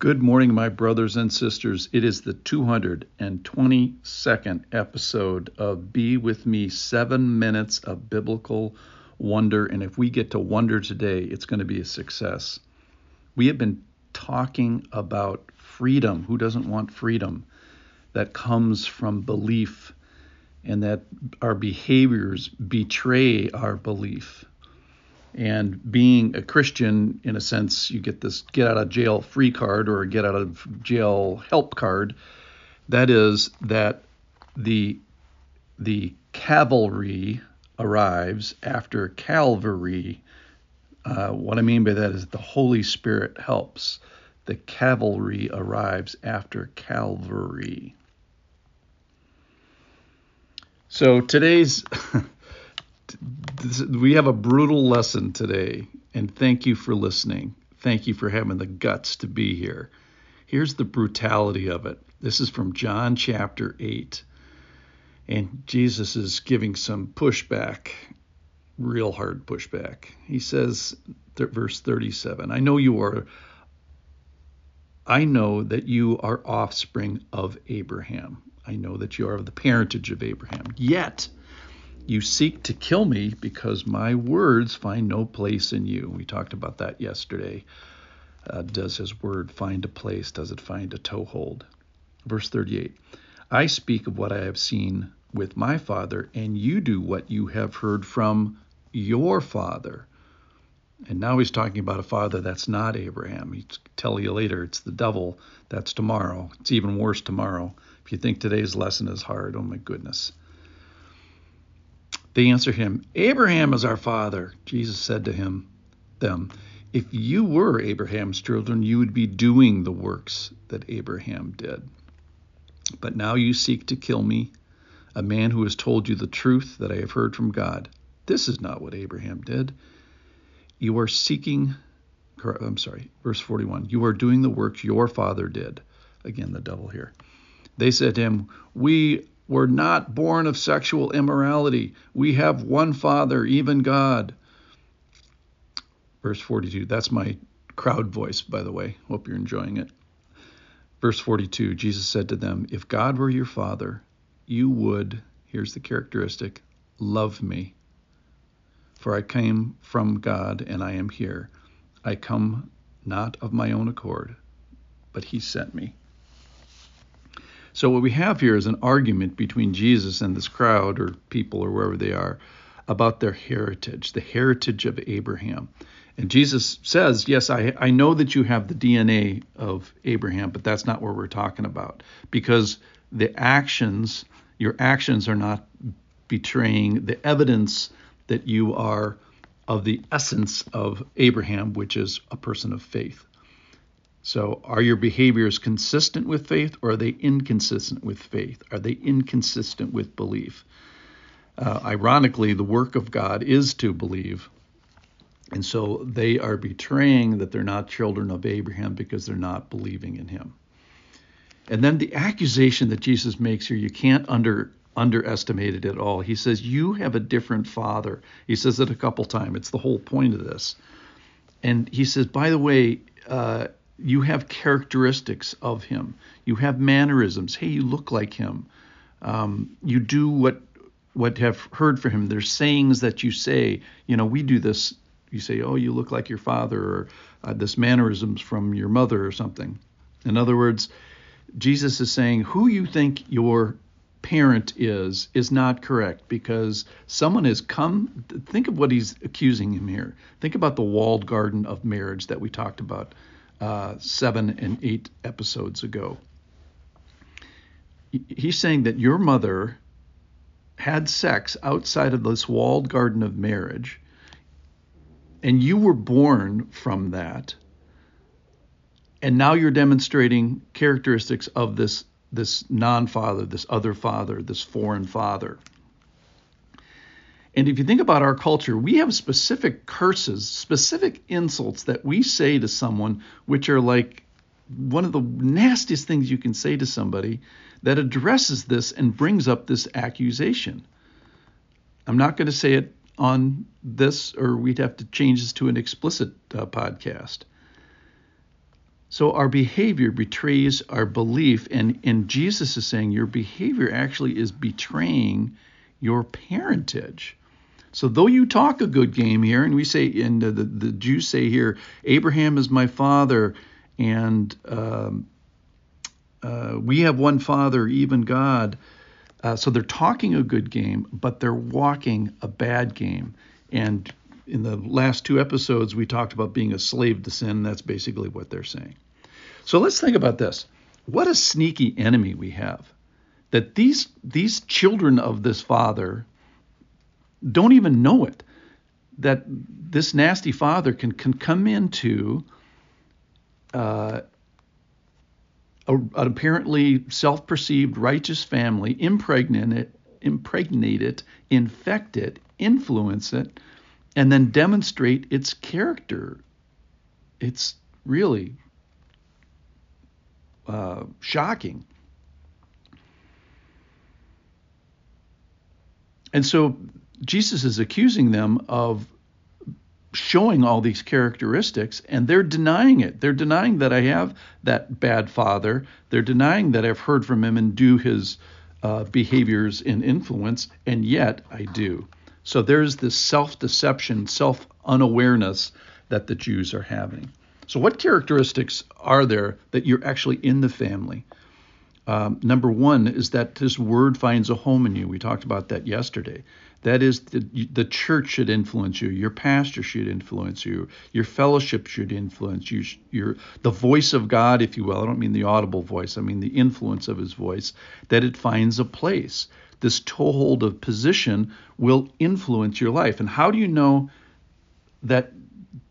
Good morning, my brothers and sisters. It is the 222nd episode of Be With Me Seven Minutes of Biblical Wonder. And if we get to wonder today, it's going to be a success. We have been talking about freedom. Who doesn't want freedom? That comes from belief, and that our behaviors betray our belief. And being a Christian, in a sense, you get this get out of jail free card or get out of jail help card. That is that the the cavalry arrives after Calvary. Uh, what I mean by that is the Holy Spirit helps. The cavalry arrives after Calvary. So today's we have a brutal lesson today, and thank you for listening. Thank you for having the guts to be here. Here's the brutality of it. This is from John chapter 8. And Jesus is giving some pushback, real hard pushback. He says, th- verse 37, I know you are I know that you are offspring of Abraham. I know that you are of the parentage of Abraham. Yet you seek to kill me because my words find no place in you. We talked about that yesterday. Uh, does his word find a place? Does it find a toehold? Verse 38 I speak of what I have seen with my father, and you do what you have heard from your father. And now he's talking about a father that's not Abraham. He'll tell you later it's the devil. That's tomorrow. It's even worse tomorrow. If you think today's lesson is hard, oh my goodness. They answered him, Abraham is our father. Jesus said to him, them, If you were Abraham's children, you would be doing the works that Abraham did. But now you seek to kill me, a man who has told you the truth that I have heard from God. This is not what Abraham did. You are seeking, I'm sorry, verse 41. You are doing the works your father did. Again, the devil here. They said to him, We we're not born of sexual immorality. We have one Father, even God. Verse 42. That's my crowd voice, by the way. Hope you're enjoying it. Verse 42 Jesus said to them, If God were your Father, you would, here's the characteristic, love me. For I came from God and I am here. I come not of my own accord, but He sent me. So what we have here is an argument between Jesus and this crowd or people or wherever they are about their heritage, the heritage of Abraham. And Jesus says, Yes, I, I know that you have the DNA of Abraham, but that's not what we're talking about. Because the actions, your actions are not betraying the evidence that you are of the essence of Abraham, which is a person of faith. So, are your behaviors consistent with faith or are they inconsistent with faith? Are they inconsistent with belief? Uh, ironically, the work of God is to believe. And so they are betraying that they're not children of Abraham because they're not believing in him. And then the accusation that Jesus makes here, you can't under underestimate it at all. He says, You have a different father. He says it a couple times. It's the whole point of this. And he says, By the way, uh, you have characteristics of him. You have mannerisms. Hey, you look like him. Um, you do what what have heard from him. There's sayings that you say. You know, we do this. You say, "Oh, you look like your father," or uh, "This mannerisms from your mother," or something. In other words, Jesus is saying, "Who you think your parent is is not correct because someone has come think of what he's accusing him here think about the walled garden of marriage that we talked about uh, seven and eight episodes ago. He's saying that your mother had sex outside of this walled garden of marriage, and you were born from that, and now you're demonstrating characteristics of this this non-father, this other father, this foreign father. And if you think about our culture, we have specific curses, specific insults that we say to someone, which are like one of the nastiest things you can say to somebody that addresses this and brings up this accusation. I'm not going to say it on this, or we'd have to change this to an explicit uh, podcast. So our behavior betrays our belief, and, and Jesus is saying your behavior actually is betraying your parentage. So though you talk a good game here, and we say, and the, the, the Jews say here, Abraham is my father, and um, uh, we have one father, even God. Uh, so they're talking a good game, but they're walking a bad game. And in the last two episodes, we talked about being a slave to sin. That's basically what they're saying. So let's think about this. What a sneaky enemy we have. That these these children of this father don't even know it. That this nasty father can can come into uh, a, an apparently self-perceived righteous family, impregnate it, impregnate it, infect it, influence it, and then demonstrate its character. It's really uh, shocking. And so Jesus is accusing them of showing all these characteristics and they're denying it. They're denying that I have that bad father. They're denying that I've heard from him and do his uh, behaviors and influence, and yet I do. So there's this self deception, self unawareness that the Jews are having. So, what characteristics are there that you're actually in the family? Um, number one is that this word finds a home in you. We talked about that yesterday. That is, the, the church should influence you. Your pastor should influence you. Your fellowship should influence you. Your the voice of God, if you will. I don't mean the audible voice. I mean the influence of His voice. That it finds a place. This toehold of position will influence your life. And how do you know that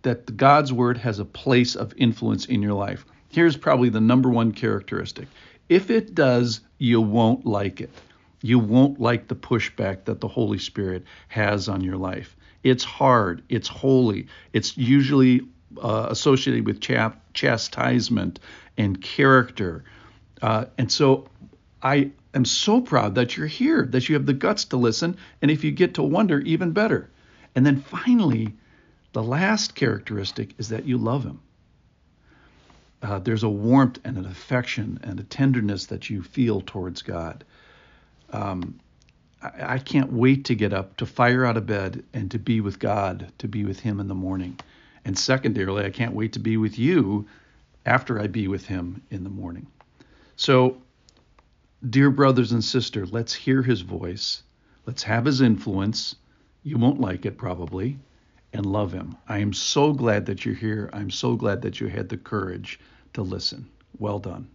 that God's word has a place of influence in your life? Here's probably the number one characteristic. If it does, you won't like it. You won't like the pushback that the Holy Spirit has on your life. It's hard, it's holy, it's usually uh, associated with chastisement and character. Uh, and so I am so proud that you're here, that you have the guts to listen, and if you get to wonder, even better. And then finally, the last characteristic is that you love Him uh, there's a warmth and an affection and a tenderness that you feel towards God. Um, I, I can't wait to get up, to fire out of bed, and to be with God, to be with Him in the morning. And secondarily, I can't wait to be with you after I be with Him in the morning. So, dear brothers and sisters, let's hear His voice. Let's have His influence. You won't like it probably and love him. I am so glad that you're here. I'm so glad that you had the courage to listen. Well done.